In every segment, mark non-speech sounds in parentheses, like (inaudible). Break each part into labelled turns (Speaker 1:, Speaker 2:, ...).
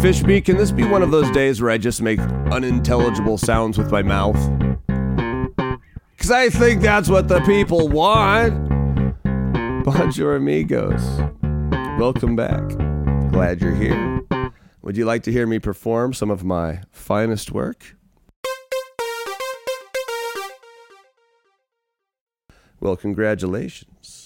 Speaker 1: Fishby, can this be one of those days where I just make unintelligible sounds with my mouth? Because I think that's what the people want. Bonjour, amigos. Welcome back. Glad you're here. Would you like to hear me perform some of my finest work? Well, congratulations.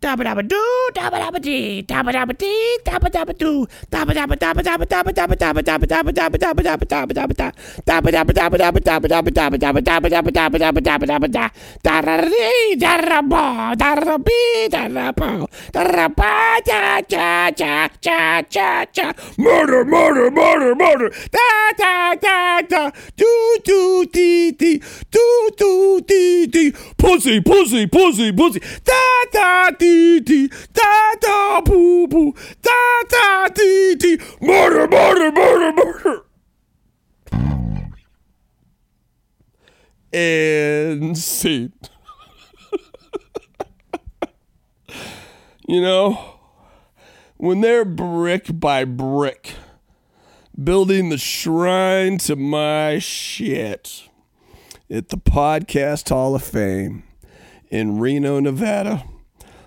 Speaker 2: Dabba dabba doo, dabba dabba dee, dabba dabba dee, dabba dabba doo, dabba dabba dabba dabba dabba dabba dabba dabba dabba dabba dabba dabba dabba dabba da, dabba dabba dabba dabba dabba dabba dabba dabba dabba dabba dabba dabba dabba dabba da, da da dee, da da ba, da da bee, da da ba, da da ba, cha cha cha cha cha cha, murder, murder, murder, murder, da da da da, do do dee dee, do do dee dee, pussy, pussy, pussy, pussy, da da dee dee, da da boo boo, da da dee dee, murder, murder, murder, murder.
Speaker 1: and scene. (laughs) you know, when they're brick by brick building the shrine to my shit at the Podcast Hall of Fame in Reno, Nevada,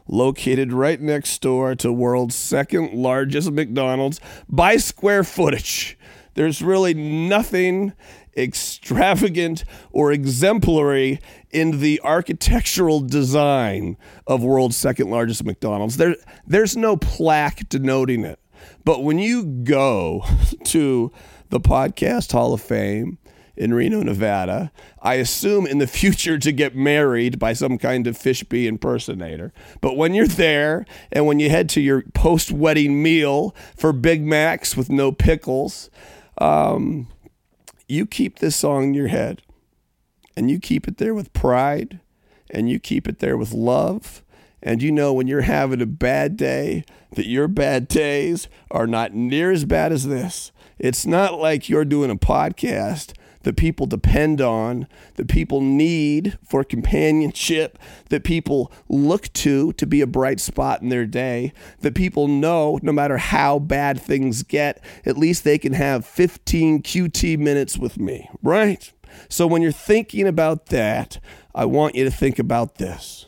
Speaker 1: located right next door to world's second largest McDonald's by square footage. There's really nothing extravagant or exemplary in the architectural design of world's second largest McDonald's. There, there's no plaque denoting it. But when you go (laughs) to the Podcast Hall of Fame in Reno, Nevada, I assume in the future to get married by some kind of Fishbee impersonator. But when you're there and when you head to your post wedding meal for Big Macs with no pickles, um, you keep this song in your head and you keep it there with pride and you keep it there with love. And you know when you're having a bad day that your bad days are not near as bad as this. It's not like you're doing a podcast that people depend on, that people need for companionship, that people look to to be a bright spot in their day, that people know no matter how bad things get, at least they can have 15 QT minutes with me, right? So when you're thinking about that, I want you to think about this.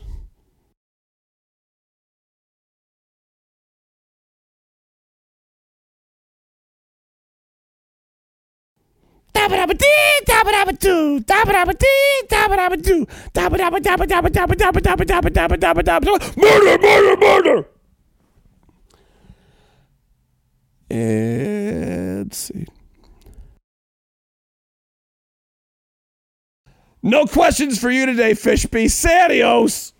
Speaker 1: Murder, murder, murder! And see. No questions for you today, Fishbee. Say adios.